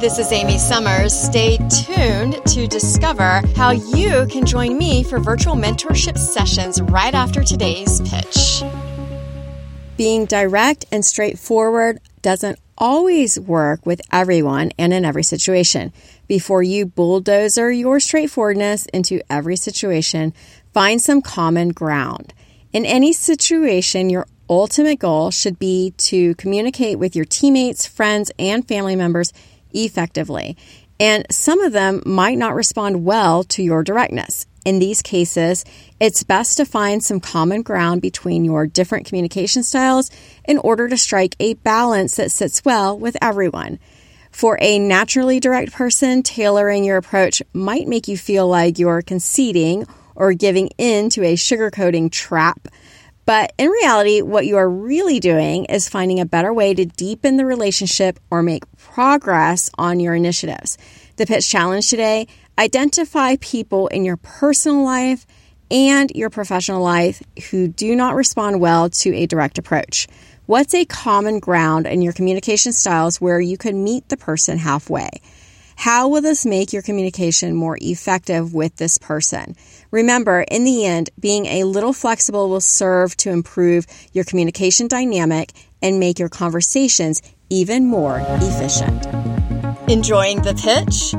This is Amy Summers. Stay tuned to discover how you can join me for virtual mentorship sessions right after today's pitch. Being direct and straightforward doesn't always work with everyone and in every situation. Before you bulldozer your straightforwardness into every situation, find some common ground. In any situation, your ultimate goal should be to communicate with your teammates, friends, and family members effectively. And some of them might not respond well to your directness. In these cases, it's best to find some common ground between your different communication styles in order to strike a balance that sits well with everyone. For a naturally direct person, tailoring your approach might make you feel like you're conceding or giving in to a sugarcoating trap. But in reality, what you are really doing is finding a better way to deepen the relationship or make progress on your initiatives. The pitch challenge today identify people in your personal life and your professional life who do not respond well to a direct approach. What's a common ground in your communication styles where you can meet the person halfway? How will this make your communication more effective with this person? Remember, in the end, being a little flexible will serve to improve your communication dynamic and make your conversations even more efficient. Enjoying the pitch?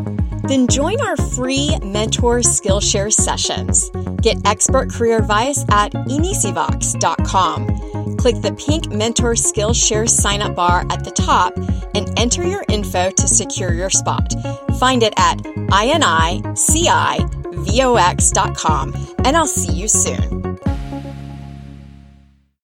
Then join our free Mentor Skillshare sessions. Get expert career advice at inicivox.com. Click the pink Mentor Skillshare sign up bar at the top and enter your info to secure your spot. Find it at inicivox.com, and I'll see you soon.